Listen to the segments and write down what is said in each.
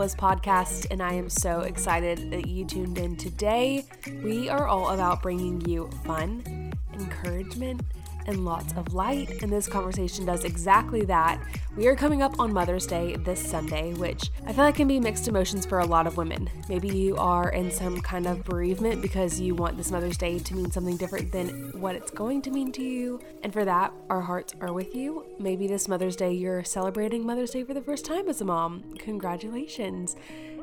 Bliss podcast, and I am so excited that you tuned in today. We are all about bringing you fun, encouragement, and lots of light, and this conversation does exactly that. We are coming up on Mother's Day this Sunday, which I feel like can be mixed emotions for a lot of women. Maybe you are in some kind of bereavement because you want this Mother's Day to mean something different than what it's going to mean to you, and for that, our hearts are with you. Maybe this Mother's Day you're celebrating Mother's Day for the first time as a mom. Congratulations.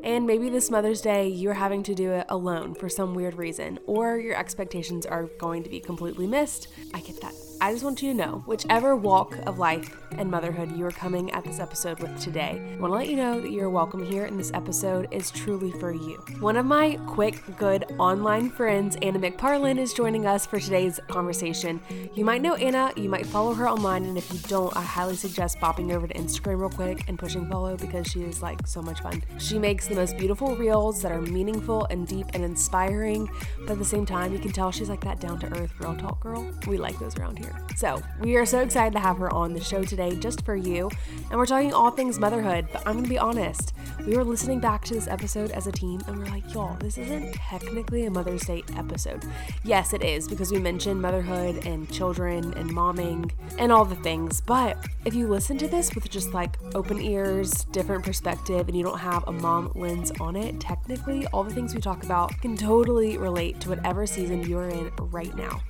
And maybe this Mother's Day you're having to do it alone for some weird reason, or your expectations are going to be completely missed. I get that. I just want you to know, whichever walk of life and motherhood you are coming at this episode with today, I want to let you know that you're welcome here and this episode is truly for you. One of my quick, good online friends, Anna McParlin, is joining us for today's conversation. You might know Anna, you might follow her online, and if you don't, I highly suggest bopping over to Instagram real quick and pushing follow because she is like so much fun. She makes the most beautiful reels that are meaningful and deep and inspiring, but at the same time, you can tell she's like that down to earth, real talk girl. We like those around here here. So, we are so excited to have her on the show today just for you. And we're talking all things motherhood, but I'm going to be honest. We were listening back to this episode as a team and we're like, y'all, this isn't technically a Mother's Day episode. Yes, it is because we mentioned motherhood and children and momming and all the things. But if you listen to this with just like open ears, different perspective, and you don't have a mom lens on it, technically all the things we talk about can totally relate to whatever season you're in right now.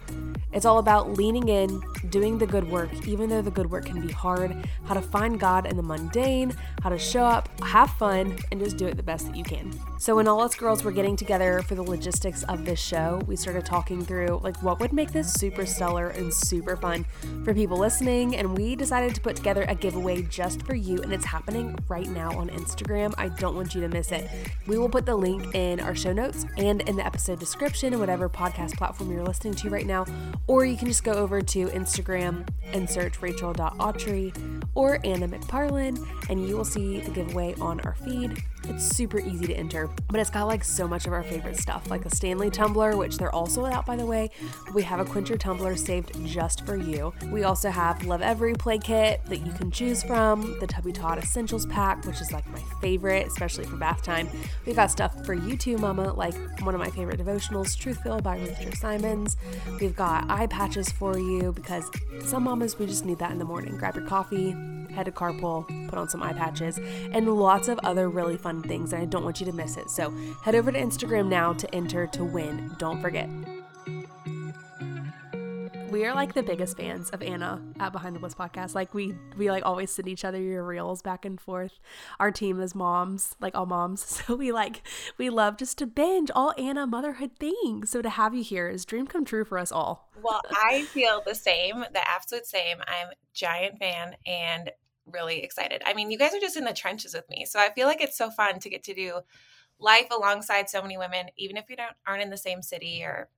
It's all about leaning in, doing the good work, even though the good work can be hard, how to find God in the mundane, how to show up, have fun, and just do it the best that you can. So, when all us girls were getting together for the logistics of this show, we started talking through like what would make this super stellar and super fun for people listening, and we decided to put together a giveaway just for you, and it's happening right now on Instagram. I don't want you to miss it. We will put the link in our show notes and in the episode description and whatever podcast platform you're listening to right now or you can just go over to Instagram and search rachel.autry or Anna McParlin, and you will see the giveaway on our feed. It's super easy to enter, but it's got like so much of our favorite stuff, like a Stanley tumbler, which they're all sold out by the way. We have a Quencher tumbler saved just for you. We also have Lovevery play kit that you can choose from, the Tubby Todd Essentials pack, which is like my favorite, especially for bath time. We've got stuff for you too, Mama, like one of my favorite devotionals, TruthFilled by Chris Simons. We've got eye patches for you because some mamas we just need that in the morning. Grab your coffee, head to carpool, put on some eye patches, and lots of other really fun things. And I don't want you to miss it. So head over to Instagram now to enter to win. Don't forget. We are like the biggest fans of Anna at Behind the Bliss podcast. Like we we like always send each other your reels back and forth. Our team is moms, like all moms. So we like we love just to binge all Anna motherhood things. So to have you here is dream come true for us all. Well, I feel the same, the absolute same. I'm giant fan and really excited. I mean, you guys are just in the trenches with me. So I feel like it's so fun to get to do life alongside so many women, even if you don't aren't in the same city or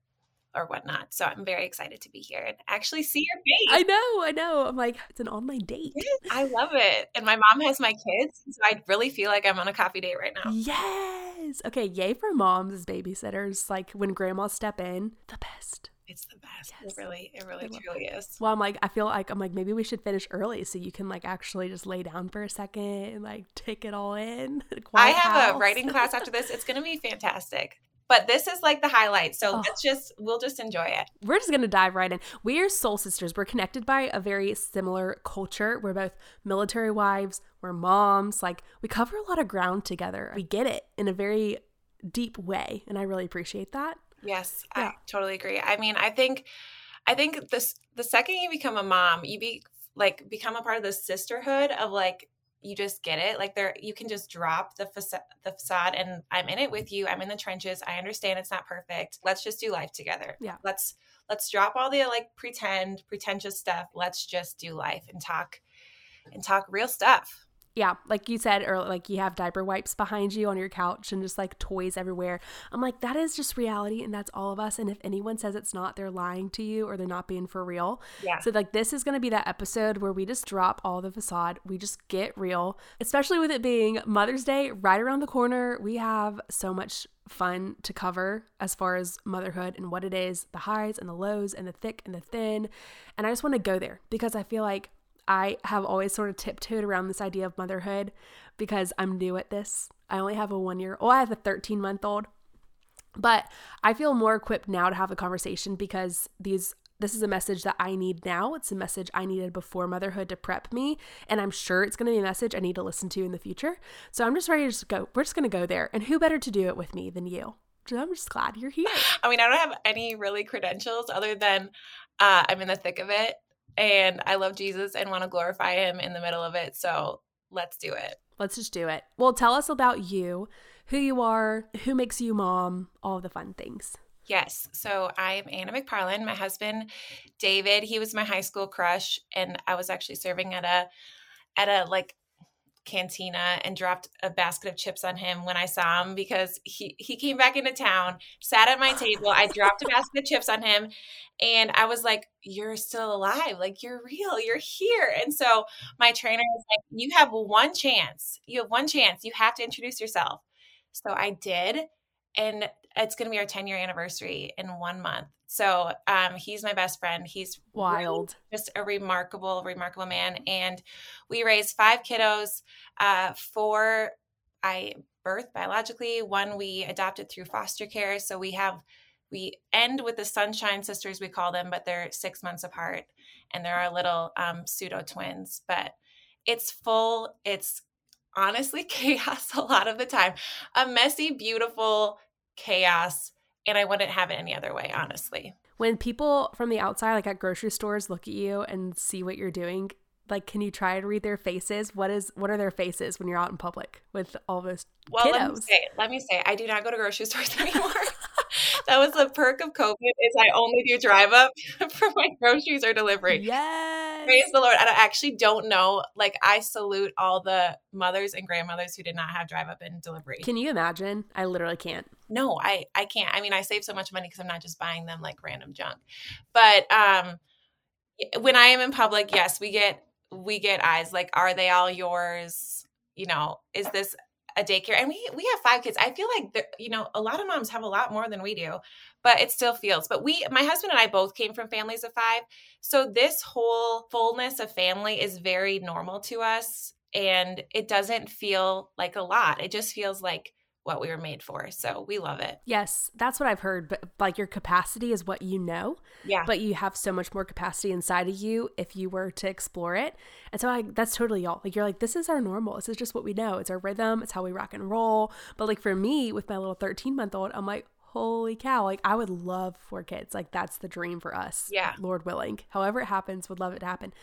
or whatnot. So I'm very excited to be here and actually see your face. I know, I know. I'm like, it's an online date. I love it. And my mom has my kids. So I really feel like I'm on a coffee date right now. Yes. Okay, yay for moms as babysitters. Like when grandma step in, the best. It's the best. Yes. It really, it really truly it. is. Well, I'm like, I feel like I'm like maybe we should finish early so you can like actually just lay down for a second and like take it all in. I have house. a writing class after this. It's gonna be fantastic. But this is like the highlight. So oh. let's just we'll just enjoy it. We're just gonna dive right in. We are soul sisters. We're connected by a very similar culture. We're both military wives, we're moms, like we cover a lot of ground together. We get it in a very deep way. And I really appreciate that. Yes, yeah. I totally agree. I mean, I think I think this the second you become a mom, you be like become a part of the sisterhood of like you just get it. Like there you can just drop the facade the facade and I'm in it with you. I'm in the trenches. I understand it's not perfect. Let's just do life together. Yeah. Let's let's drop all the like pretend, pretentious stuff. Let's just do life and talk and talk real stuff. Yeah, like you said, or like you have diaper wipes behind you on your couch and just like toys everywhere. I'm like, that is just reality, and that's all of us. And if anyone says it's not, they're lying to you or they're not being for real. Yeah. So, like, this is going to be that episode where we just drop all the facade. We just get real, especially with it being Mother's Day right around the corner. We have so much fun to cover as far as motherhood and what it is the highs and the lows and the thick and the thin. And I just want to go there because I feel like I have always sort of tiptoed around this idea of motherhood because I'm new at this. I only have a one year, oh, I have a 13 month old. But I feel more equipped now to have a conversation because these this is a message that I need now. It's a message I needed before motherhood to prep me. And I'm sure it's going to be a message I need to listen to in the future. So I'm just ready to just go. We're just going to go there. And who better to do it with me than you? I'm just glad you're here. I mean, I don't have any really credentials other than uh, I'm in the thick of it and I love Jesus and want to glorify him in the middle of it. So let's do it. Let's just do it. Well, tell us about you, who you are, who makes you mom, all the fun things. Yes. So I'm Anna McParland. My husband, David, he was my high school crush, and I was actually serving at a at a like cantina and dropped a basket of chips on him when I saw him because he he came back into town, sat at my table. I dropped a basket of chips on him and I was like, "You're still alive. Like you're real. You're here." And so my trainer was like, "You have one chance. You have one chance. You have to introduce yourself." So I did and it's going to be our 10 year anniversary in one month. So um, he's my best friend. He's wild, just a remarkable, remarkable man. And we raised five kiddos. Uh, four I birthed biologically. One we adopted through foster care. So we have we end with the Sunshine Sisters, we call them, but they're six months apart, and they're our little um, pseudo twins. But it's full. It's honestly chaos a lot of the time. A messy, beautiful chaos and I wouldn't have it any other way, honestly. When people from the outside, like at grocery stores, look at you and see what you're doing, like, can you try to read their faces? What is what are their faces when you're out in public with all those well, kiddos? Let me say, let me say, I do not go to grocery stores anymore. that was the perk of COVID is I only do drive up for my groceries or delivery. Yes. Praise the Lord. I actually don't know. Like I salute all the mothers and grandmothers who did not have drive up and delivery. Can you imagine? I literally can't. No, I I can't. I mean, I save so much money because I'm not just buying them like random junk. But um when I am in public, yes, we get we get eyes like are they all yours? You know, is this a daycare and we we have five kids i feel like you know a lot of moms have a lot more than we do but it still feels but we my husband and i both came from families of five so this whole fullness of family is very normal to us and it doesn't feel like a lot it just feels like what we were made for. So we love it. Yes, that's what I've heard. But like your capacity is what you know. Yeah. But you have so much more capacity inside of you if you were to explore it. And so I that's totally y'all. Like you're like, this is our normal. This is just what we know. It's our rhythm. It's how we rock and roll. But like for me with my little 13 month old, I'm like, holy cow like i would love four kids like that's the dream for us yeah. Lord willing. However it happens would love it to happen.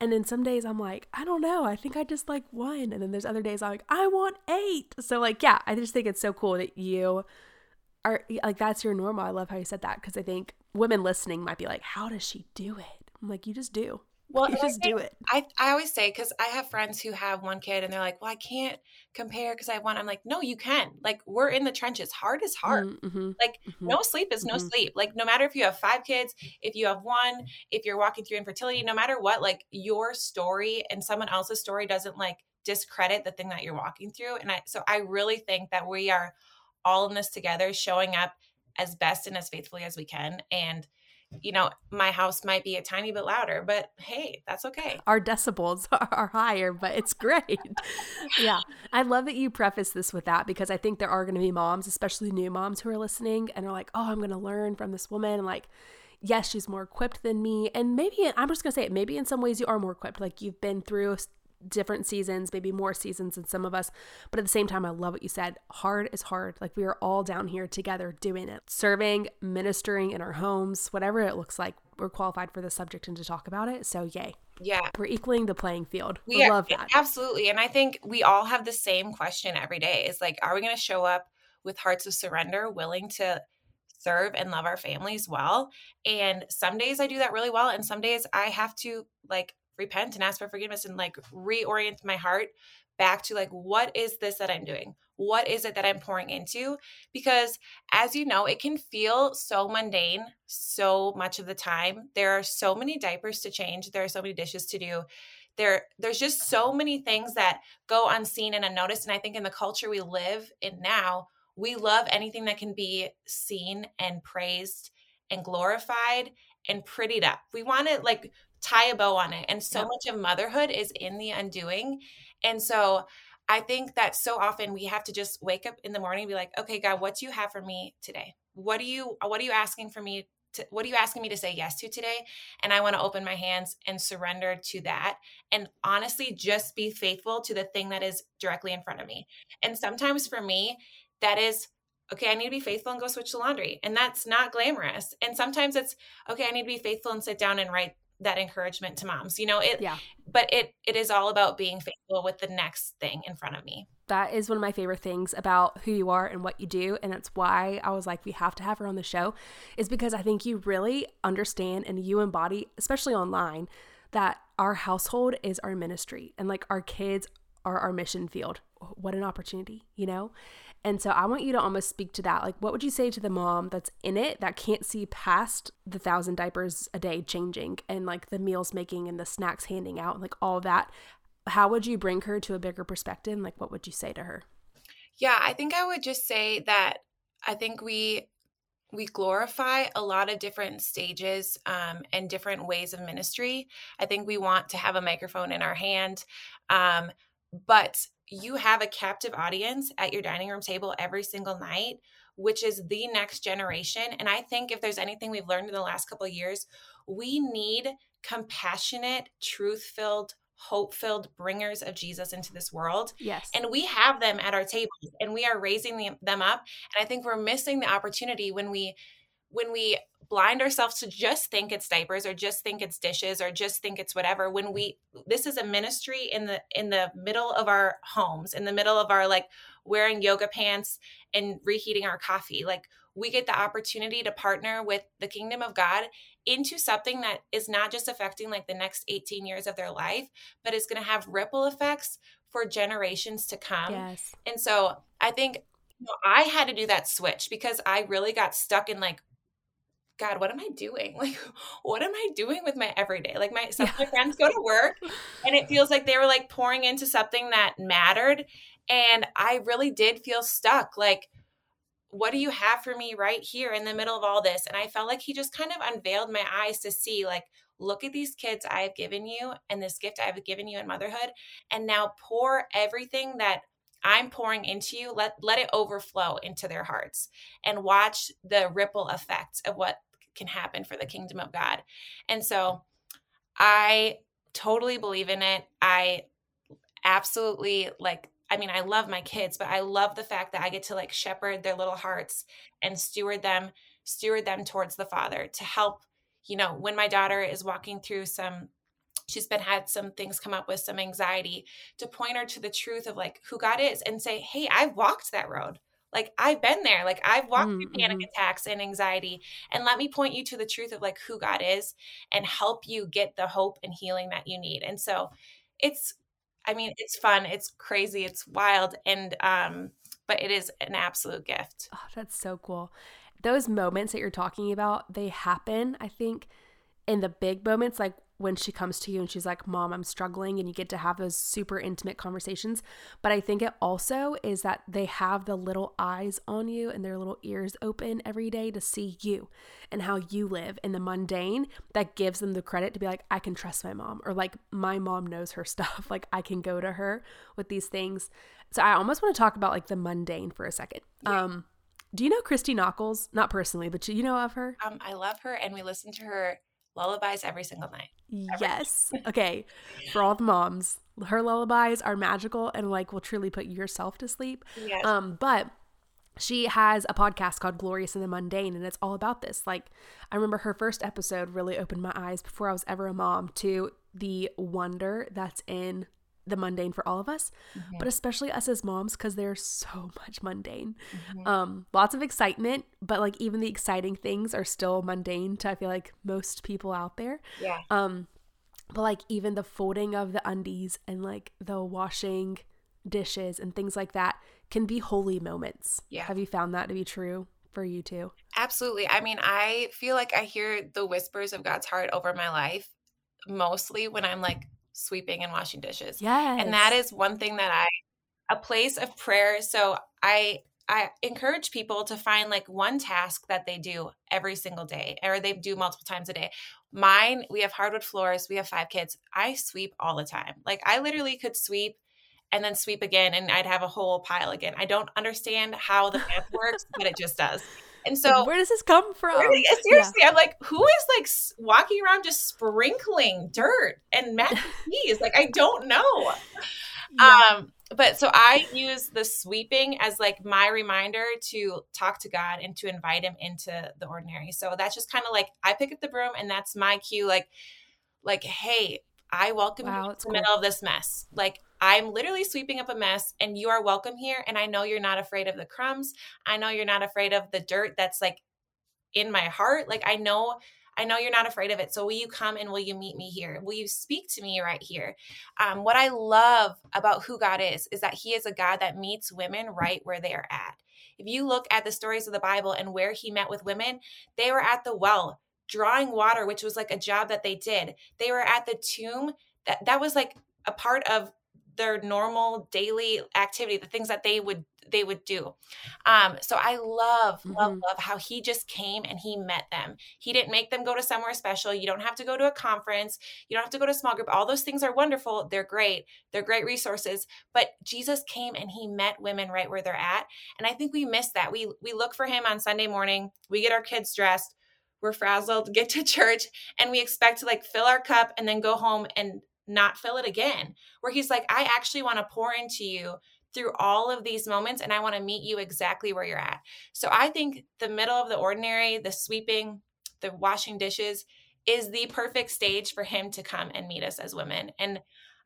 And then some days i'm like i don't know i think i just like one. And then there's other days i'm like i want eight. So like yeah i just think it's so cool that you are like that's your normal. I love how you said that because i think women listening might be like how does she do it? I'm like you just do well, just do it. I, I always say because I have friends who have one kid and they're like, "Well, I can't compare because I have one." I'm like, "No, you can. Like, we're in the trenches. Hard is hard. Mm, mm-hmm. Like, mm-hmm. no sleep is no mm-hmm. sleep. Like, no matter if you have five kids, if you have one, if you're walking through infertility, no matter what, like your story and someone else's story doesn't like discredit the thing that you're walking through. And I so I really think that we are all in this together, showing up as best and as faithfully as we can, and you know, my house might be a tiny bit louder, but hey, that's okay. Our decibels are higher, but it's great. yeah. I love that you preface this with that because I think there are going to be moms, especially new moms who are listening and are like, oh, I'm going to learn from this woman. And like, yes, she's more equipped than me. And maybe, I'm just going to say it, maybe in some ways you are more equipped. Like you've been through different seasons, maybe more seasons than some of us. But at the same time, I love what you said. Hard is hard. Like we are all down here together doing it, serving, ministering in our homes, whatever it looks like. We're qualified for the subject and to talk about it. So, yay. Yeah. We're equaling the playing field. We love that. Absolutely. And I think we all have the same question every day is like, are we going to show up with hearts of surrender, willing to serve and love our families well? And some days I do that really well. And some days I have to like repent and ask for forgiveness and like reorient my heart back to like, what is this that I'm doing? What is it that I'm pouring into? Because as you know, it can feel so mundane so much of the time. There are so many diapers to change, there are so many dishes to do. There, there's just so many things that go unseen and unnoticed. And I think in the culture we live in now, we love anything that can be seen and praised and glorified and prettied up. We want to like tie a bow on it. And so much of motherhood is in the undoing. And so I think that so often we have to just wake up in the morning and be like, okay, God, what do you have for me today? What do you what are you asking for me to, what are you asking me to say yes to today? And I want to open my hands and surrender to that. And honestly, just be faithful to the thing that is directly in front of me. And sometimes for me, that is okay, I need to be faithful and go switch the laundry. And that's not glamorous. And sometimes it's okay, I need to be faithful and sit down and write that encouragement to moms you know it yeah. but it it is all about being faithful with the next thing in front of me. That is one of my favorite things about who you are and what you do and that's why i was like we have to have her on the show is because i think you really understand and you embody especially online that our household is our ministry and like our kids are our mission field. What an opportunity you know and so I want you to almost speak to that. Like, what would you say to the mom that's in it that can't see past the thousand diapers a day changing and like the meals making and the snacks handing out and like all that? How would you bring her to a bigger perspective? Like, what would you say to her? Yeah, I think I would just say that I think we we glorify a lot of different stages um, and different ways of ministry. I think we want to have a microphone in our hand, um, but you have a captive audience at your dining room table every single night which is the next generation and i think if there's anything we've learned in the last couple of years we need compassionate truth-filled hope-filled bringers of jesus into this world yes. and we have them at our tables and we are raising them up and i think we're missing the opportunity when we when we blind ourselves to just think it's diapers or just think it's dishes or just think it's whatever when we this is a ministry in the in the middle of our homes in the middle of our like wearing yoga pants and reheating our coffee like we get the opportunity to partner with the kingdom of god into something that is not just affecting like the next 18 years of their life but is going to have ripple effects for generations to come. Yes. And so i think you know, I had to do that switch because I really got stuck in like God, what am I doing? Like, what am I doing with my everyday? Like, my some of my friends go to work, and it feels like they were like pouring into something that mattered, and I really did feel stuck. Like, what do you have for me right here in the middle of all this? And I felt like he just kind of unveiled my eyes to see, like, look at these kids I have given you, and this gift I have given you in motherhood, and now pour everything that I'm pouring into you, let let it overflow into their hearts and watch the ripple effects of what can happen for the kingdom of God. And so I totally believe in it. I absolutely like I mean, I love my kids, but I love the fact that I get to like shepherd their little hearts and steward them, steward them towards the Father to help, you know, when my daughter is walking through some she's been had some things come up with some anxiety to point her to the truth of like who God is and say, "Hey, I've walked that road like I've been there. Like I've walked mm-hmm. through panic attacks and anxiety. And let me point you to the truth of like who God is and help you get the hope and healing that you need. And so it's I mean, it's fun, it's crazy, it's wild, and um, but it is an absolute gift. Oh, that's so cool. Those moments that you're talking about, they happen, I think, in the big moments, like when she comes to you and she's like, Mom, I'm struggling, and you get to have those super intimate conversations. But I think it also is that they have the little eyes on you and their little ears open every day to see you and how you live in the mundane that gives them the credit to be like, I can trust my mom, or like, my mom knows her stuff. Like, I can go to her with these things. So I almost want to talk about like the mundane for a second. Yeah. Um, do you know Christy Nockels? Not personally, but you know of her? Um, I love her, and we listen to her lullabies every single night. Yes. okay. For all the moms, her lullabies are magical and like will truly put yourself to sleep. Yes. Um, but she has a podcast called Glorious in the Mundane, and it's all about this. Like, I remember her first episode really opened my eyes before I was ever a mom to the wonder that's in the mundane for all of us, mm-hmm. but especially us as moms because there's so much mundane. Mm-hmm. Um, lots of excitement, but like even the exciting things are still mundane to I feel like most people out there. Yeah. Um, but like even the folding of the undies and like the washing dishes and things like that can be holy moments. Yeah. Have you found that to be true for you too? Absolutely. I mean, I feel like I hear the whispers of God's heart over my life mostly when I'm like sweeping and washing dishes. Yes. And that is one thing that I a place of prayer. So I I encourage people to find like one task that they do every single day or they do multiple times a day. Mine, we have hardwood floors, we have five kids. I sweep all the time. Like I literally could sweep and then sweep again and I'd have a whole pile again. I don't understand how the math works, but it just does. And so, where does this come from? Seriously, yeah. I'm like, who is like walking around just sprinkling dirt and mac and cheese? like, I don't know. Yeah. Um, but so I use the sweeping as like my reminder to talk to God and to invite him into the ordinary. So that's just kind of like I pick up the broom and that's my cue like like hey, I welcome wow, you in the cool. middle of this mess. Like I'm literally sweeping up a mess and you are welcome here and I know you're not afraid of the crumbs. I know you're not afraid of the dirt that's like in my heart. Like I know I know you're not afraid of it. So will you come and will you meet me here? Will you speak to me right here? Um, what I love about who God is, is that He is a God that meets women right where they are at. If you look at the stories of the Bible and where He met with women, they were at the well drawing water, which was like a job that they did. They were at the tomb. That that was like a part of their normal daily activity, the things that they would they would do. Um, so I love, mm-hmm. love, love how he just came and he met them. He didn't make them go to somewhere special. You don't have to go to a conference. You don't have to go to a small group. All those things are wonderful. They're great. They're great resources. But Jesus came and he met women right where they're at. And I think we miss that. We we look for him on Sunday morning. We get our kids dressed. We're frazzled, get to church, and we expect to like fill our cup and then go home and not fill it again. Where he's like, I actually want to pour into you through all of these moments and I want to meet you exactly where you're at. So I think the middle of the ordinary, the sweeping, the washing dishes is the perfect stage for him to come and meet us as women. And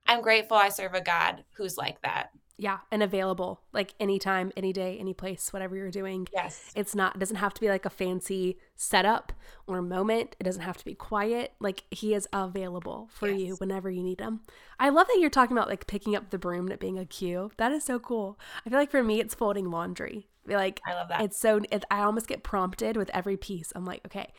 I'm grateful I serve a God who's like that yeah and available like anytime any day any place whatever you're doing. Yes. It's not it doesn't have to be like a fancy setup or moment. It doesn't have to be quiet. Like he is available for yes. you whenever you need him. I love that you're talking about like picking up the broom and it being a cue. That is so cool. I feel like for me it's folding laundry. Like i love that. it's so it, i almost get prompted with every piece. I'm like okay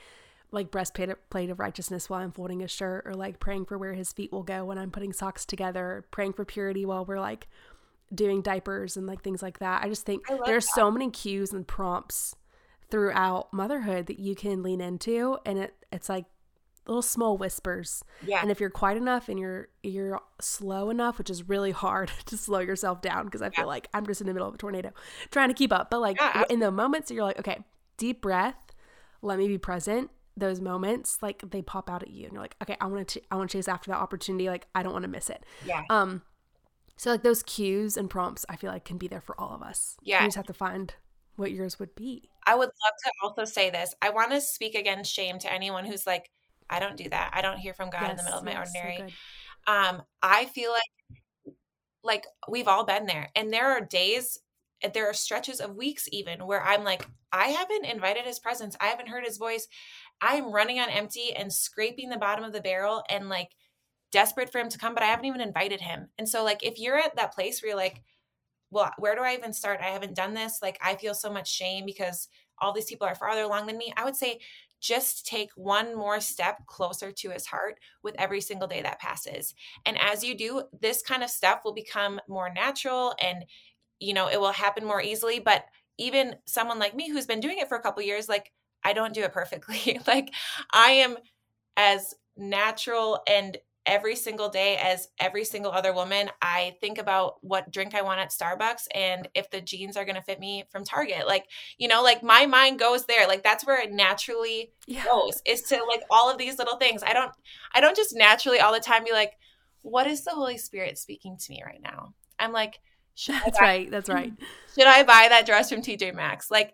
like breastplate plate of righteousness while I'm folding a shirt, or like praying for where his feet will go when I'm putting socks together, praying for purity while we're like doing diapers and like things like that. I just think there's that. so many cues and prompts throughout motherhood that you can lean into and it it's like little small whispers. Yeah. And if you're quiet enough and you're you're slow enough, which is really hard to slow yourself down because I feel like I'm just in the middle of a tornado trying to keep up. But like yeah. in the moments that you're like, okay, deep breath, let me be present. Those moments, like they pop out at you, and you're like, okay, I want to, I want to chase after that opportunity. Like I don't want to miss it. Yeah. Um, so like those cues and prompts, I feel like can be there for all of us. Yeah, you just have to find what yours would be. I would love to also say this. I want to speak against shame to anyone who's like, I don't do that. I don't hear from God yes, in the middle of my ordinary. So um, I feel like like we've all been there, and there are days, there are stretches of weeks even where I'm like, I haven't invited His presence. I haven't heard His voice. I'm running on empty and scraping the bottom of the barrel and like desperate for him to come, but I haven't even invited him. And so, like, if you're at that place where you're like, well, where do I even start? I haven't done this. Like, I feel so much shame because all these people are farther along than me. I would say just take one more step closer to his heart with every single day that passes. And as you do, this kind of stuff will become more natural and, you know, it will happen more easily. But even someone like me who's been doing it for a couple years, like, I don't do it perfectly. like, I am as natural and every single day as every single other woman i think about what drink i want at starbucks and if the jeans are going to fit me from target. Like you know like my mind goes there. Like that's where it naturally yeah. goes is to like all of these little things. I don't i don't just naturally all the time be like what is the holy spirit speaking to me right now? I'm like that's buy, right that's right. should i buy that dress from tj maxx? Like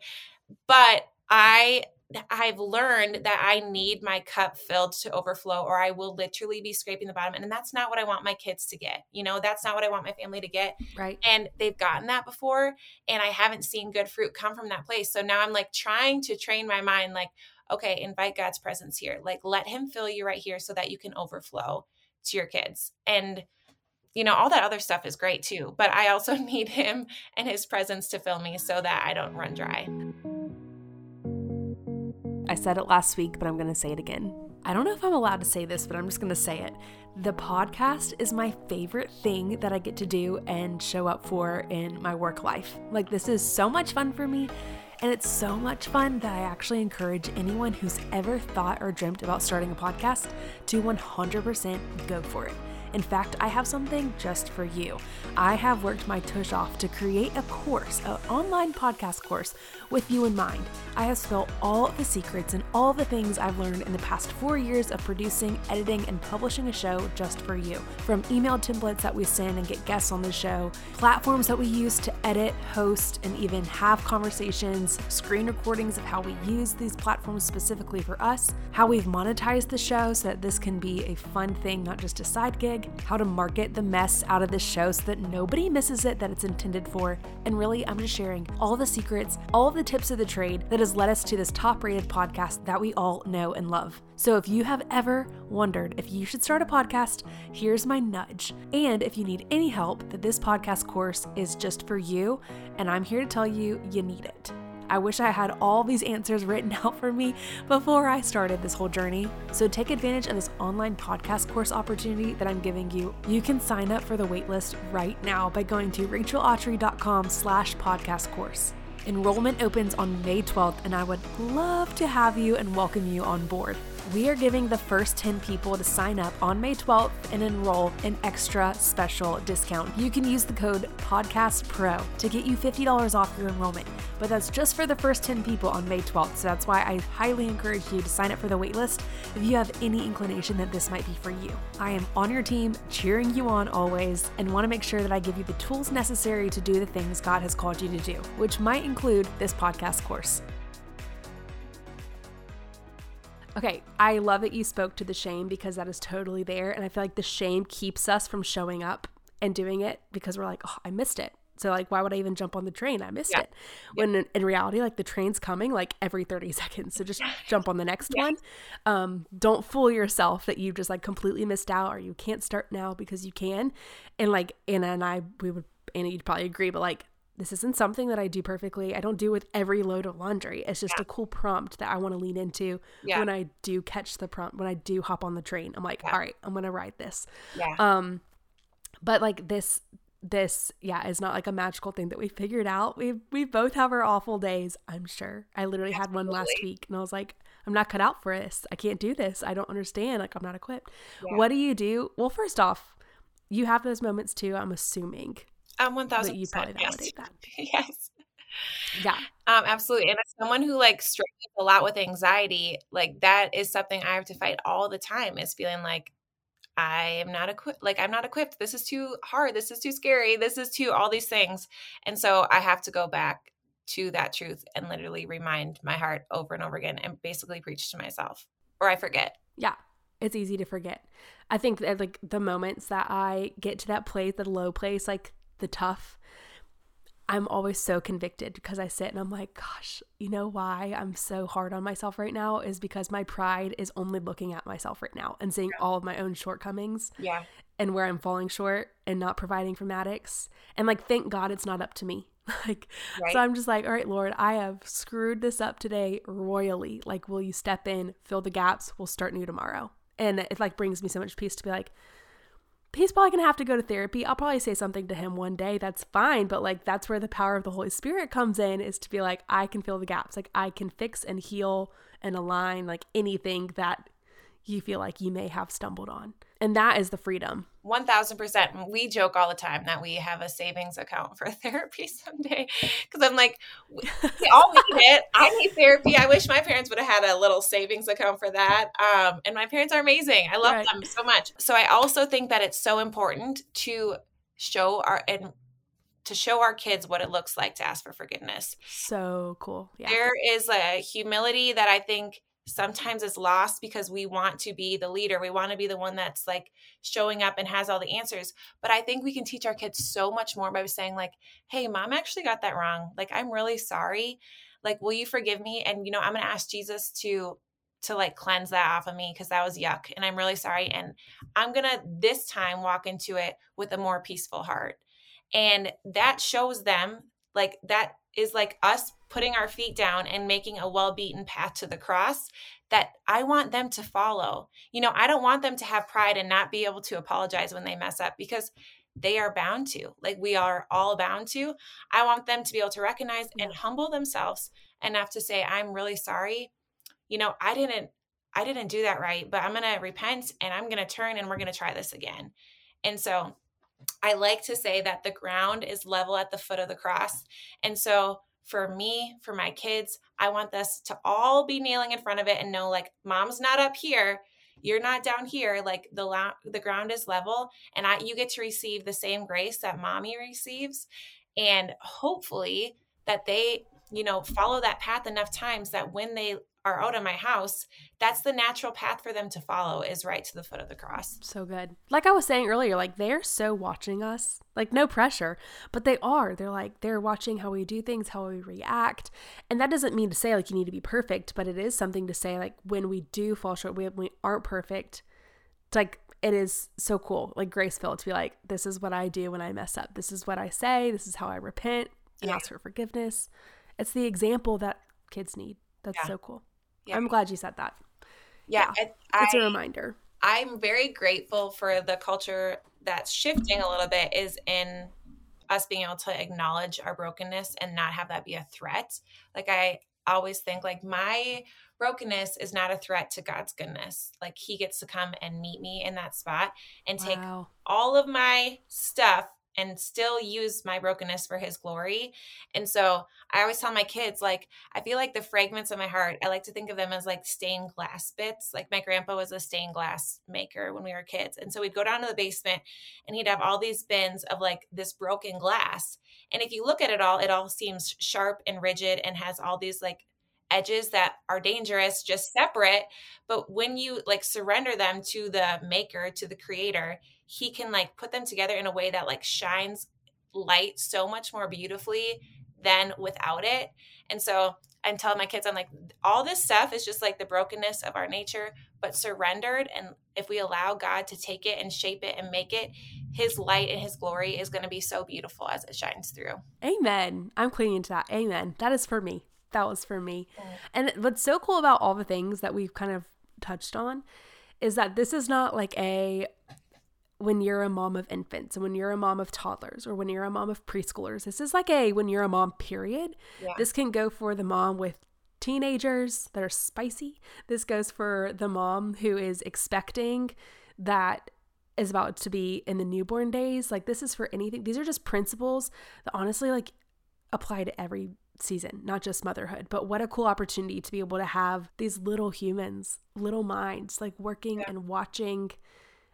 but i I've learned that I need my cup filled to overflow, or I will literally be scraping the bottom. And that's not what I want my kids to get. You know, that's not what I want my family to get. Right. And they've gotten that before, and I haven't seen good fruit come from that place. So now I'm like trying to train my mind, like, okay, invite God's presence here. Like, let Him fill you right here so that you can overflow to your kids. And you know, all that other stuff is great too. But I also need him and his presence to fill me so that I don't run dry. I said it last week, but I'm going to say it again. I don't know if I'm allowed to say this, but I'm just going to say it. The podcast is my favorite thing that I get to do and show up for in my work life. Like, this is so much fun for me. And it's so much fun that I actually encourage anyone who's ever thought or dreamt about starting a podcast to 100% go for it. In fact, I have something just for you. I have worked my tush off to create a course, an online podcast course with you in mind. I have spilled all the secrets and all the things I've learned in the past four years of producing, editing, and publishing a show just for you. From email templates that we send and get guests on the show, platforms that we use to edit, host, and even have conversations, screen recordings of how we use these platforms specifically for us, how we've monetized the show so that this can be a fun thing, not just a side gig how to market the mess out of this show so that nobody misses it that it's intended for. And really, I'm just sharing all the secrets, all the tips of the trade that has led us to this top rated podcast that we all know and love. So if you have ever wondered if you should start a podcast, here's my nudge. And if you need any help, that this podcast course is just for you, and I'm here to tell you you need it. I wish I had all these answers written out for me before I started this whole journey. So take advantage of this online podcast course opportunity that I'm giving you. You can sign up for the waitlist right now by going to rachelautry.com slash podcast course. Enrollment opens on May 12th, and I would love to have you and welcome you on board we are giving the first 10 people to sign up on May 12th and enroll an extra special discount. You can use the code PODCASTPRO to get you $50 off your enrollment, but that's just for the first 10 people on May 12th. So that's why I highly encourage you to sign up for the waitlist if you have any inclination that this might be for you. I am on your team, cheering you on always, and want to make sure that I give you the tools necessary to do the things God has called you to do, which might include this podcast course. Okay, I love that you spoke to the shame because that is totally there. And I feel like the shame keeps us from showing up and doing it because we're like, oh, I missed it. So, like, why would I even jump on the train? I missed yeah. it. When in, in, reality, like, the train's coming like every 30 seconds. So just jump on the next one. Um, don't fool yourself that you just like completely missed out or you can't start now because you can. And like, Anna and I, we would, Anna, you'd probably agree, but like, this isn't something that I do perfectly. I don't do with every load of laundry. It's just yeah. a cool prompt that I want to lean into yeah. when I do catch the prompt, when I do hop on the train. I'm like, yeah. all right, I'm going to ride this. Yeah. Um, but like this, this, yeah, is not like a magical thing that we figured out. We we both have our awful days, I'm sure. I literally Absolutely. had one last week and I was like, I'm not cut out for this. I can't do this. I don't understand. Like I'm not equipped. What do you do? Well, first off, you have those moments too, I'm assuming. Um, one thousand. You probably validate yes. that. yes. Yeah. Um, absolutely. And as someone who like struggles a lot with anxiety, like that is something I have to fight all the time. Is feeling like I am not equipped. Like I'm not equipped. This is too hard. This is too scary. This is too all these things. And so I have to go back to that truth and literally remind my heart over and over again and basically preach to myself or I forget. Yeah. It's easy to forget. I think that like the moments that I get to that place, the low place, like the tough, I'm always so convicted because I sit and I'm like, gosh, you know why I'm so hard on myself right now is because my pride is only looking at myself right now and seeing yeah. all of my own shortcomings. Yeah. And where I'm falling short and not providing for Maddox. And like, thank God it's not up to me. like, right. so I'm just like, all right, Lord, I have screwed this up today royally. Like, will you step in, fill the gaps? We'll start new tomorrow. And it like brings me so much peace to be like, he's probably going to have to go to therapy. I'll probably say something to him one day. That's fine. But like, that's where the power of the Holy Spirit comes in is to be like, I can fill the gaps. Like, I can fix and heal and align like anything that you feel like you may have stumbled on. And that is the freedom. 1000%. We joke all the time that we have a savings account for therapy someday because I'm like, we all need it. I need therapy. I wish my parents would have had a little savings account for that. Um, and my parents are amazing. I love right. them so much. So I also think that it's so important to show our and to show our kids what it looks like to ask for forgiveness. So cool. Yeah. There is a humility that I think sometimes is lost because we want to be the leader. We want to be the one that's like showing up and has all the answers. But I think we can teach our kids so much more by saying, like, hey, mom actually got that wrong. Like, I'm really sorry. Like, will you forgive me? And, you know, I'm going to ask Jesus to to like cleanse that off of me because that was yuck. And I'm really sorry. And I'm to this time walk into it with a more peaceful heart. And that shows them like that is like us putting our feet down and making a well beaten path to the cross that I want them to follow. You know, I don't want them to have pride and not be able to apologize when they mess up because they are bound to, like we are all bound to. I want them to be able to recognize and humble themselves enough to say, I'm really sorry. You know, I didn't. I didn't do that right, but I'm going to repent and I'm going to turn and we're going to try this again. And so I like to say that the ground is level at the foot of the cross. And so for me, for my kids, I want us to all be kneeling in front of it and know like mom's not up here, you're not down here, like the la- the ground is level and I you get to receive the same grace that mommy receives and hopefully that they, you know, follow that path enough times that when they are out of my house, that's the natural path for them to follow is right to the foot of the cross. So good. Like I was saying earlier, like they're so watching us, like no pressure, but they are. They're like, they're watching how we do things, how we react. And that doesn't mean to say like you need to be perfect, but it is something to say like when we do fall short, when we aren't perfect, it's like it is so cool, like grace filled to be like, this is what I do when I mess up. This is what I say. This is how I repent and yeah. ask for forgiveness. It's the example that kids need. That's yeah. so cool. Yeah. I'm glad you said that. Yeah, yeah. I, it's a reminder. I'm very grateful for the culture that's shifting a little bit is in us being able to acknowledge our brokenness and not have that be a threat. Like I always think like my brokenness is not a threat to God's goodness. Like he gets to come and meet me in that spot and take wow. all of my stuff and still use my brokenness for his glory. And so I always tell my kids, like, I feel like the fragments of my heart, I like to think of them as like stained glass bits. Like my grandpa was a stained glass maker when we were kids. And so we'd go down to the basement and he'd have all these bins of like this broken glass. And if you look at it all, it all seems sharp and rigid and has all these like edges that are dangerous just separate but when you like surrender them to the maker to the creator he can like put them together in a way that like shines light so much more beautifully than without it. And so i'm telling my kids i'm like all this stuff is just like the brokenness of our nature but surrendered and if we allow god to take it and shape it and make it his light and his glory is going to be so beautiful as it shines through. Amen. I'm clinging to that. Amen. That is for me. That was for me. Mm. And what's so cool about all the things that we've kind of touched on is that this is not like a when you're a mom of infants and when you're a mom of toddlers or when you're a mom of preschoolers. This is like a when you're a mom, period. Yeah. This can go for the mom with teenagers that are spicy. This goes for the mom who is expecting that is about to be in the newborn days. Like this is for anything. These are just principles that honestly like apply to every season, not just motherhood. But what a cool opportunity to be able to have these little humans, little minds, like working yeah. and watching.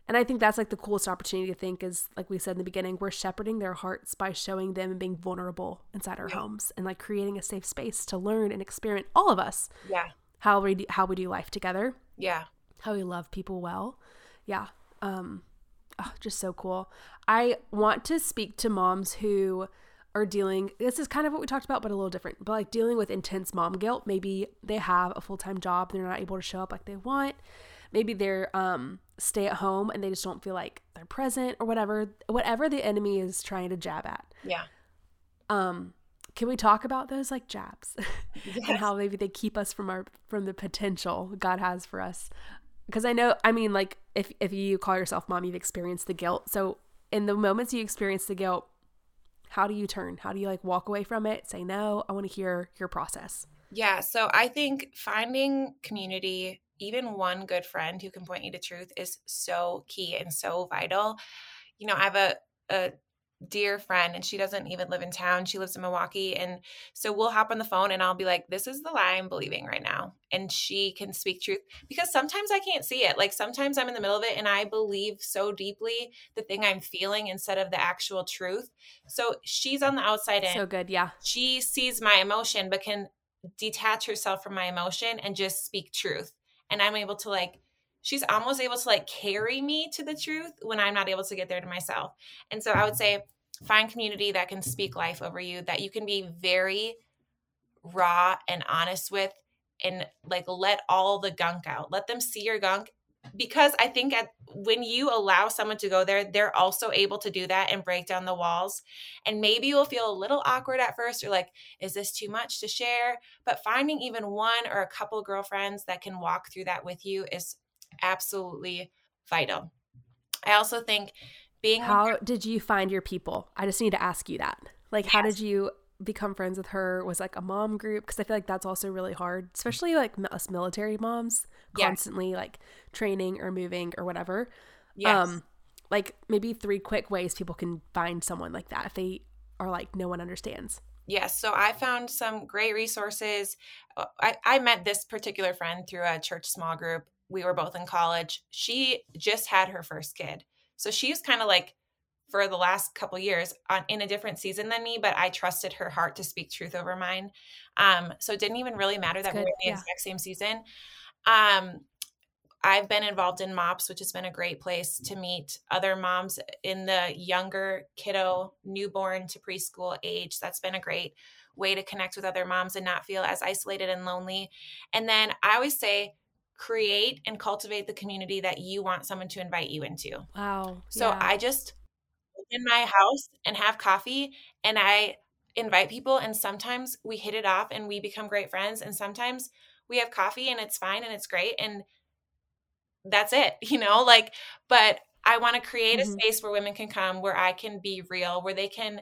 And I think that's like the coolest opportunity to think is, like we said in the beginning, we're shepherding their hearts by showing them and being vulnerable inside our yeah. homes and like creating a safe space to learn and experiment all of us. Yeah. How we do, how we do life together. Yeah. How we love people well. Yeah. Um, oh, just so cool. I want to speak to moms who are dealing this is kind of what we talked about but a little different but like dealing with intense mom guilt maybe they have a full-time job they're not able to show up like they want maybe they're um stay at home and they just don't feel like they're present or whatever whatever the enemy is trying to jab at yeah um can we talk about those like jabs yes. and how maybe they keep us from our from the potential god has for us because i know i mean like if if you call yourself mom you've experienced the guilt so in the moments you experience the guilt how do you turn? How do you like walk away from it? Say no. I want to hear your process. Yeah. So I think finding community, even one good friend who can point you to truth, is so key and so vital. You know, I have a, a dear friend and she doesn't even live in town. She lives in Milwaukee. And so we'll hop on the phone and I'll be like, this is the lie I'm believing right now. And she can speak truth because sometimes I can't see it. Like sometimes I'm in the middle of it and I believe so deeply the thing I'm feeling instead of the actual truth. So she's on the outside in. So good. Yeah. She sees my emotion, but can detach herself from my emotion and just speak truth. And I'm able to like, she's almost able to like carry me to the truth when I'm not able to get there to myself. And so I would say find community that can speak life over you, that you can be very raw and honest with and like let all the gunk out. Let them see your gunk because I think at when you allow someone to go there, they're also able to do that and break down the walls. And maybe you'll feel a little awkward at first. You're like, is this too much to share? But finding even one or a couple girlfriends that can walk through that with you is absolutely vital. I also think being How did you find your people? I just need to ask you that. Like yes. how did you become friends with her was like a mom group because I feel like that's also really hard, especially like us military moms constantly yes. like training or moving or whatever. Yes. Um, like maybe three quick ways people can find someone like that if they are like no one understands. Yes. So I found some great resources. Uh, I, I met this particular friend through a church small group. We were both in college. She just had her first kid. So she's kind of like for the last couple years on in a different season than me, but I trusted her heart to speak truth over mine. Um, so it didn't even really matter that we were in the yeah. exact same season. Um, I've been involved in MOPS, which has been a great place to meet other moms in the younger kiddo, newborn to preschool age. That's been a great way to connect with other moms and not feel as isolated and lonely. And then I always say, create and cultivate the community that you want someone to invite you into. Wow. So yeah. I just in my house and have coffee and I invite people and sometimes we hit it off and we become great friends and sometimes we have coffee and it's fine and it's great and that's it, you know, like but I want to create mm-hmm. a space where women can come where I can be real, where they can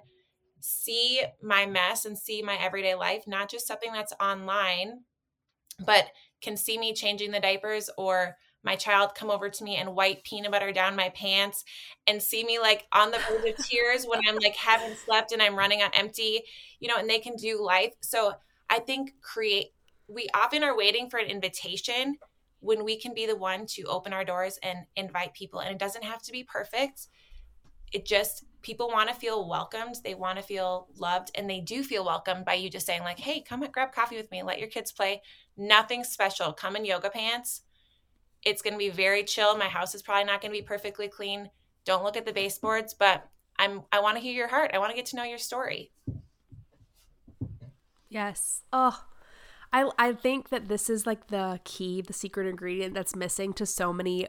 see my mess and see my everyday life, not just something that's online, but can see me changing the diapers or my child come over to me and wipe peanut butter down my pants and see me like on the verge of tears when I'm like haven't slept and I'm running on empty, you know, and they can do life. So I think create, we often are waiting for an invitation when we can be the one to open our doors and invite people. And it doesn't have to be perfect. It just, people want to feel welcomed. They want to feel loved. And they do feel welcomed by you just saying, like, hey, come and grab coffee with me. Let your kids play. Nothing special. Come in yoga pants it's going to be very chill. My house is probably not going to be perfectly clean. Don't look at the baseboards, but I'm I want to hear your heart. I want to get to know your story. Yes. Oh, I I think that this is like the key, the secret ingredient that's missing to so many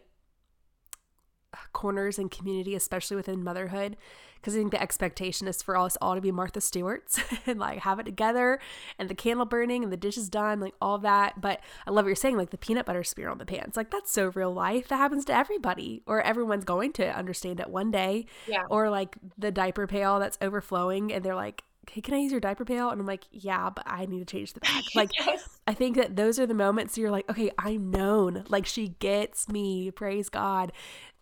corners and community, especially within motherhood, because I think the expectation is for us all to be Martha Stewarts and like have it together and the candle burning and the dishes done, like all that. But I love what you're saying, like the peanut butter smear on the pants. Like that's so real life. That happens to everybody, or everyone's going to understand it one day. Yeah. Or like the diaper pail that's overflowing and they're like, hey, can I use your diaper pail? And I'm like, yeah, but I need to change the bag. Like, yes. I think that those are the moments you're like, okay, I'm known. Like, she gets me. Praise God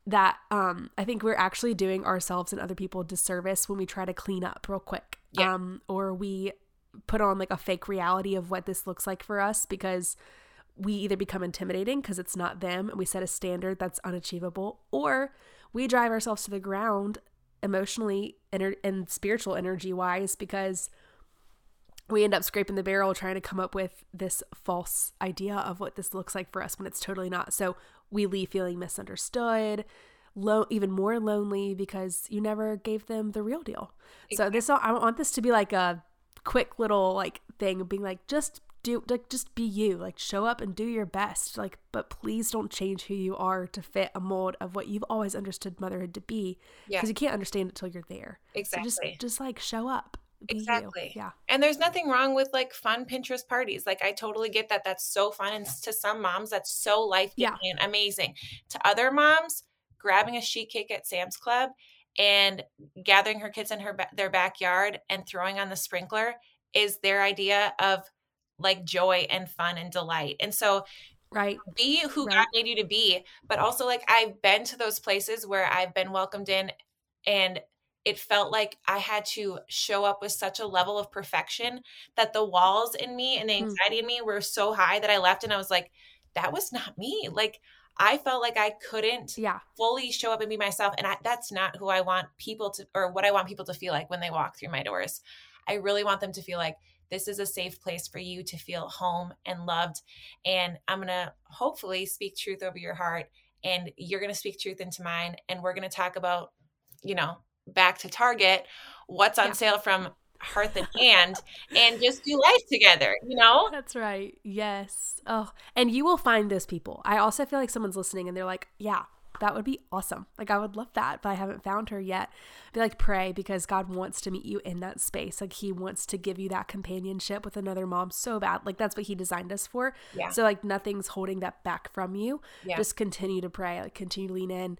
that um I think we're actually doing ourselves and other people a disservice when we try to clean up real quick. Yeah. Um or we put on like a fake reality of what this looks like for us because we either become intimidating because it's not them and we set a standard that's unachievable or we drive ourselves to the ground emotionally and, and spiritual energy wise because we end up scraping the barrel trying to come up with this false idea of what this looks like for us when it's totally not. So we leave feeling misunderstood, low, even more lonely because you never gave them the real deal. So this, I want this to be like a quick little like thing of being like, just do like just be you like show up and do your best like but please don't change who you are to fit a mold of what you've always understood motherhood to be because yeah. you can't understand it till you're there exactly so just just like show up exactly you. yeah. And there's nothing wrong with like fun pinterest parties. Like i totally get that. That's so fun and to some moms that's so life yeah. and amazing. To other moms grabbing a sheet cake at sam's club and gathering her kids in her their backyard and throwing on the sprinkler is their idea of like joy and fun and delight. And so right. be who right. god made you to be but also like i've been to those places where i've been welcomed in and it felt like I had to show up with such a level of perfection that the walls in me and the hmm. anxiety in me were so high that I left and I was like, that was not me. Like, I felt like I couldn't yeah. fully show up and be myself. And I, that's not who I want people to, or what I want people to feel like when they walk through my doors. I really want them to feel like this is a safe place for you to feel home and loved. And I'm going to hopefully speak truth over your heart and you're going to speak truth into mine. And we're going to talk about, you know, back to Target, what's on yeah. sale from hearth and hand and just do life together, you know? That's right. Yes. Oh, and you will find those people. I also feel like someone's listening and they're like, yeah, that would be awesome. Like I would love that, but I haven't found her yet. Be like pray because God wants to meet you in that space. Like he wants to give you that companionship with another mom so bad. Like that's what he designed us for. Yeah. So like nothing's holding that back from you. Yeah. Just continue to pray. Like continue to lean in.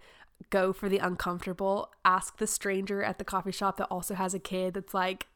Go for the uncomfortable. Ask the stranger at the coffee shop that also has a kid that's like,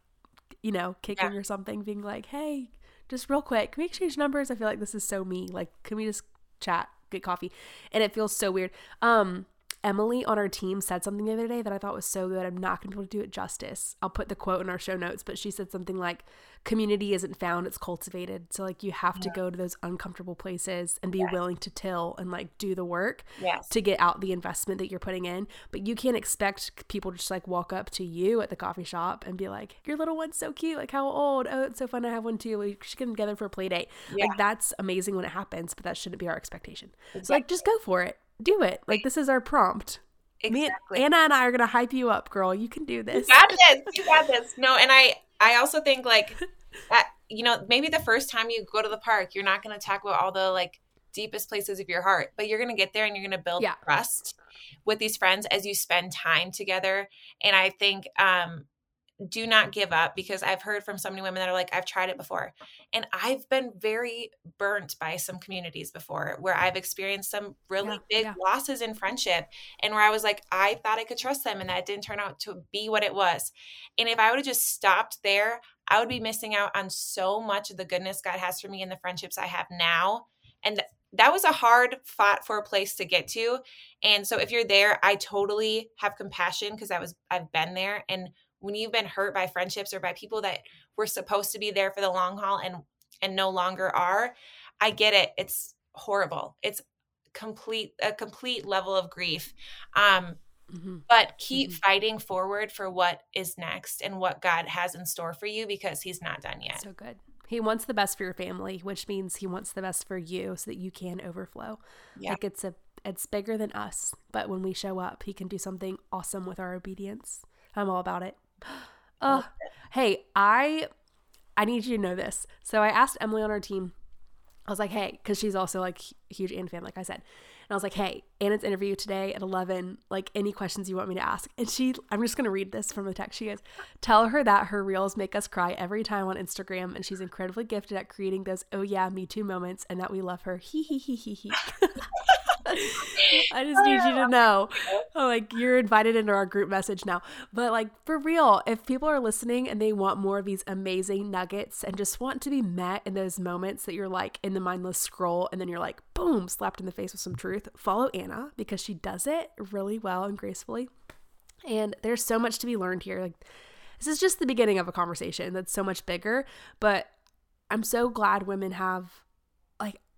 you know, kicking Yeah. or something, being like, hey, just real quick, can we exchange numbers? I feel like this is so me. Like, can we just chat, get coffee? And it feels so weird. Um, Emily on our team said something the other day that I thought was so good. I'm not going to be able to do it justice. I'll put the quote in our show notes, but she said something like, community isn't found, it's cultivated. So, like, you have to go to those uncomfortable places and be willing to till and like do the work Yes. to get out the investment that you're putting in. But you can't expect people to just like walk up to you at the coffee shop and be like, "Your little one's so cute. Like, how old? Oh, it's so fun to have one too. We should get them together for a play date." Yeah. Like, that's amazing when it happens, but that shouldn't be our expectation. So, like, just go for it. Do it. Like, this is our prompt. Me, Exactly. Anna and I are gonna hype you up, girl. You can do this. You got this. You got this. No, and I I also think like that, you know, maybe the first time you go to the park, you're not going to talk about all the like deepest places of your heart, but you're going to get there and you're going to build Yeah. trust with these friends as you spend time together. And I think um do not give up because I've heard from so many women that are like, I've tried it before. And I've been very burnt by some communities before where I've experienced some really Yeah, big yeah. losses in friendship and where I was like, I thought I could trust them and that didn't turn out to be what it was. And if I would have just stopped there, I would be missing out on so much of the goodness God has for me and the friendships I have now. And th- that was a hard fought for place to get to. And so if you're there, I totally have compassion because I was I've been there. And when you've been hurt by friendships or by people that were supposed to be there for the long haul and and no longer are, I get it. It's horrible. It's complete a complete level of grief. Um, Mhm. but keep Mhm. fighting forward for what is next and what God has in store for you because he's not done yet. So good. He wants the best for your family, which means he wants the best for you so that you can overflow. Yeah. Like it's a it's bigger than us, but when we show up, he can do something awesome with our obedience. I'm all about it. Oh, hey, I I need you to know this. So I asked Emily on our team. I was like, "Hey," cuz she's also like huge Anne fan like I said. And I was like, "Hey, Anna's interview today at 11. Like any questions you want me to ask?" And she I'm just going to read this from the text. She goes, "Tell her that her reels make us cry every time on Instagram and she's incredibly gifted at creating those oh yeah, me too moments and that we love her." Hee hee hee hee hee. I just need you to know. Oh, like you're invited into our group message now. But like for real, if people are listening and they want more of these amazing nuggets and just want to be met in those moments that you're like in the mindless scroll and then you're like boom, slapped in the face with some truth, follow Anna because she does it really well and gracefully. And there's so much to be learned here. Like this is just the beginning of a conversation that's so much bigger, but I'm so glad women have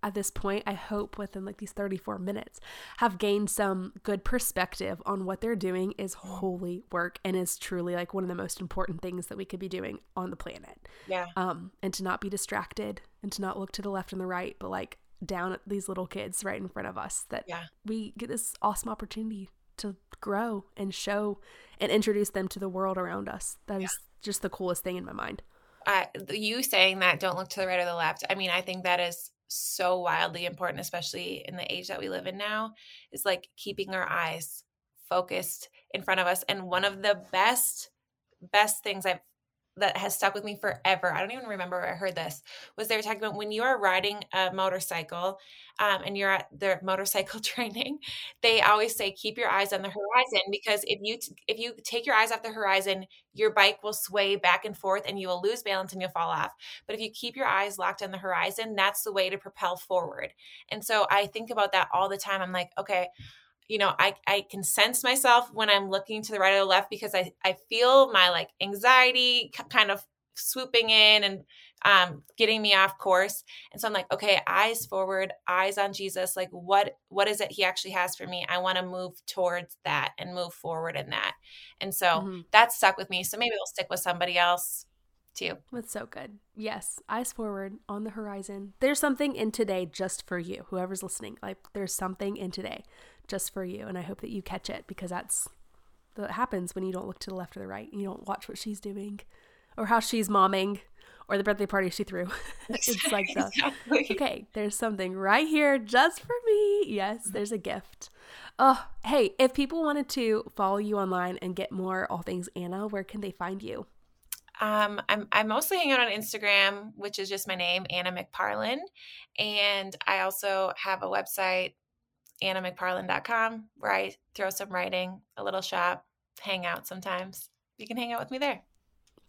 at this point, I hope within like these 34 minutes, have gained some good perspective on what they're doing is holy work and is truly like one of the most important things that we could be doing on the planet. Yeah. Um, and to not be distracted and to not look to the left and the right, but like down at these little kids right in front of us that Yeah. we get this awesome opportunity to grow and show and introduce them to the world around us. That is just the coolest thing in my mind. uh, you saying that don't look to the right or the left i mean i think that is so wildly important especially in the age that we live in now is like keeping our eyes focused in front of us and one of the best best things i've that has stuck with me forever i don't even remember where i heard this was they were talking about when you are riding a motorcycle um, and you're at their motorcycle training they always say keep your eyes on the horizon because if you t- if you take your eyes off the horizon your bike will sway back and forth and you will lose balance and you'll fall off. But if you keep your eyes locked on the horizon, that's the way to propel forward. And so I think about that all the time. I'm like, okay, you know, I, I can sense myself when I'm looking to the right or the left because I, I feel my like anxiety kind of swooping in and um, getting me off course. And so I'm like, okay, eyes forward, eyes on Jesus. Like what, what is it he actually has for me? I want to move towards that and move forward in that. And so Mhm. that stuck with me. So maybe it'll stick with somebody else too. That's so good. Yes, eyes forward on the horizon. There's something in today just for you, whoever's listening. Like, there's something in today just for you. And I hope that you catch it because that's what happens when you don't look to the left or the right and you don't watch what she's doing. or how she's momming or the birthday party she threw. it's like the exactly. okay, there's something right here just for me. Yes, there's a gift. Oh, hey, if people wanted to follow you online and get more all things Anna, where can they find you? Um, I'm I mostly hang out on Instagram, which is just my name, Anna McParlin, and I also have a website, annamcparlin.com, where I throw some writing, a little shop, hang out sometimes. You can hang out with me there.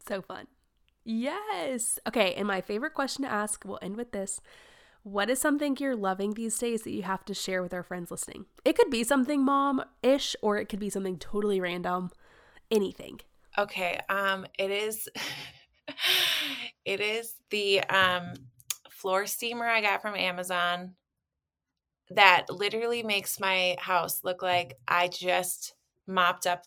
So fun. Yes. Okay, and my favorite question to ask, we'll end with this. What is something you're loving these days that you have to share with our friends listening? It could be something mom ish, or it could be something totally random. Anything. Okay. Um, it is it is the um floor steamer I got from Amazon that literally makes my house look like I just mopped up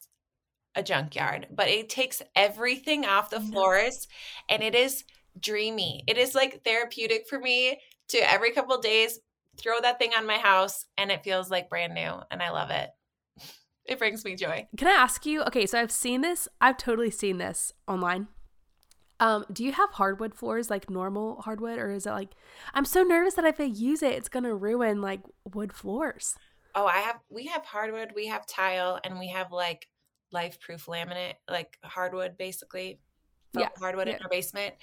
a junkyard. But it takes everything off the floors and it is dreamy. It is like therapeutic for me to every couple days throw that thing on my house and it feels like brand new and I love it. It brings me joy. Can I ask you? Okay, so I've seen this. I've totally seen this online. Um, do you have hardwood floors like normal hardwood, or is it like I'm so nervous that if I use it, it's gonna ruin like wood floors? Oh, I have. We have hardwood. We have tile, and we have like life proof laminate, like hardwood, basically. Yeah, hardwood yeah. in our basement,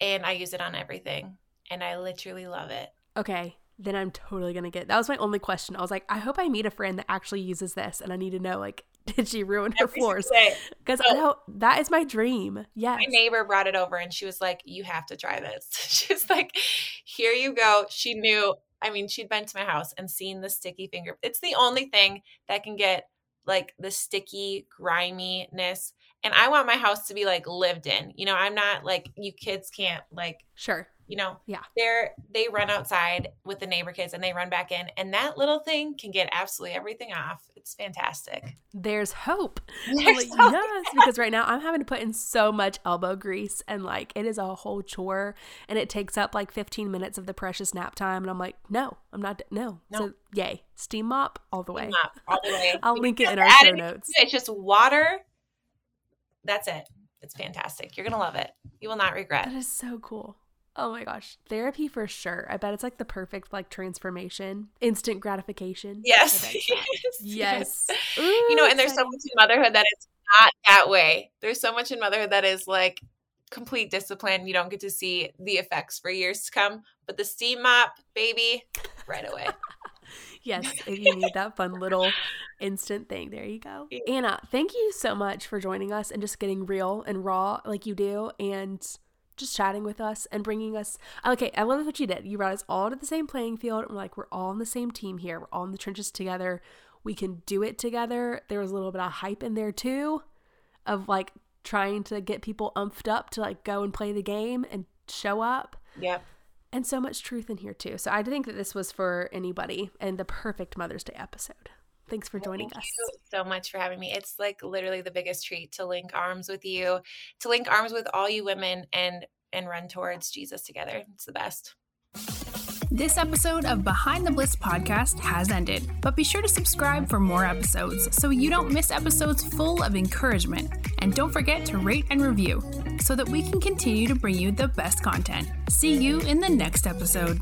and I use it on everything, and I literally love it. Okay, then I'm totally gonna get. That was my only question. I was like, I hope I meet a friend that actually uses this, and I need to know like, did she ruin her Every floors? Because I know that is my dream. Yes. My neighbor brought it over, and she was like, "You have to try this." she was like, "Here you go." She knew. I mean, she'd been to my house and seen the sticky finger. It's the only thing that can get like the sticky griminess and i want my house to be like lived in you know i'm not like you kids can't like sure you know yeah. they're they run outside with the neighbor kids and they run back in and that little thing can get absolutely everything off. It's fantastic. There's hope. There's like, hope. yes because right now i'm having to put in so much elbow grease and like it is a whole chore and it takes up like 15 minutes of the precious nap time and i'm like no i'm not no, no. so yay. Steam mop all the way. Mop all the way. I'll link it in our show notes. it's just water. That's it. It's fantastic. You're gonna love it. You will not regret. That is so cool Oh my gosh, therapy for sure. I bet it's like the perfect like transformation, instant gratification. Yes. yes. yes. Ooh, you know, and there's so much in motherhood that it's not that way. There's so much in motherhood that is like complete discipline. You don't get to see the effects for years to come, but the steam mop, baby, right away. yes, if you need that fun little instant thing, there you go. Anna, thank you so much for joining us and just getting real and raw like you do and just chatting with us and bringing us. Okay, I love what you did. You brought us all to the same playing field. We're like, we're all on the same team here. We're all in the trenches together. We can do it together. There was a little bit of hype in there too, of like trying to get people umphed up to like go and play the game and show up. Yep. And so much truth in here too. So I think that this was for anybody and the perfect Mother's Day episode. Thanks for joining Thank us. so much for having me. It's like literally the biggest treat to link arms with you, to link arms with all you women and and run towards Jesus together. It's the best. This episode of Behind the Bliss podcast has ended, but be sure to subscribe for more episodes so you don't miss episodes full of encouragement. And don't forget to rate and review so that we can continue to bring you the best content. See you in the next episode.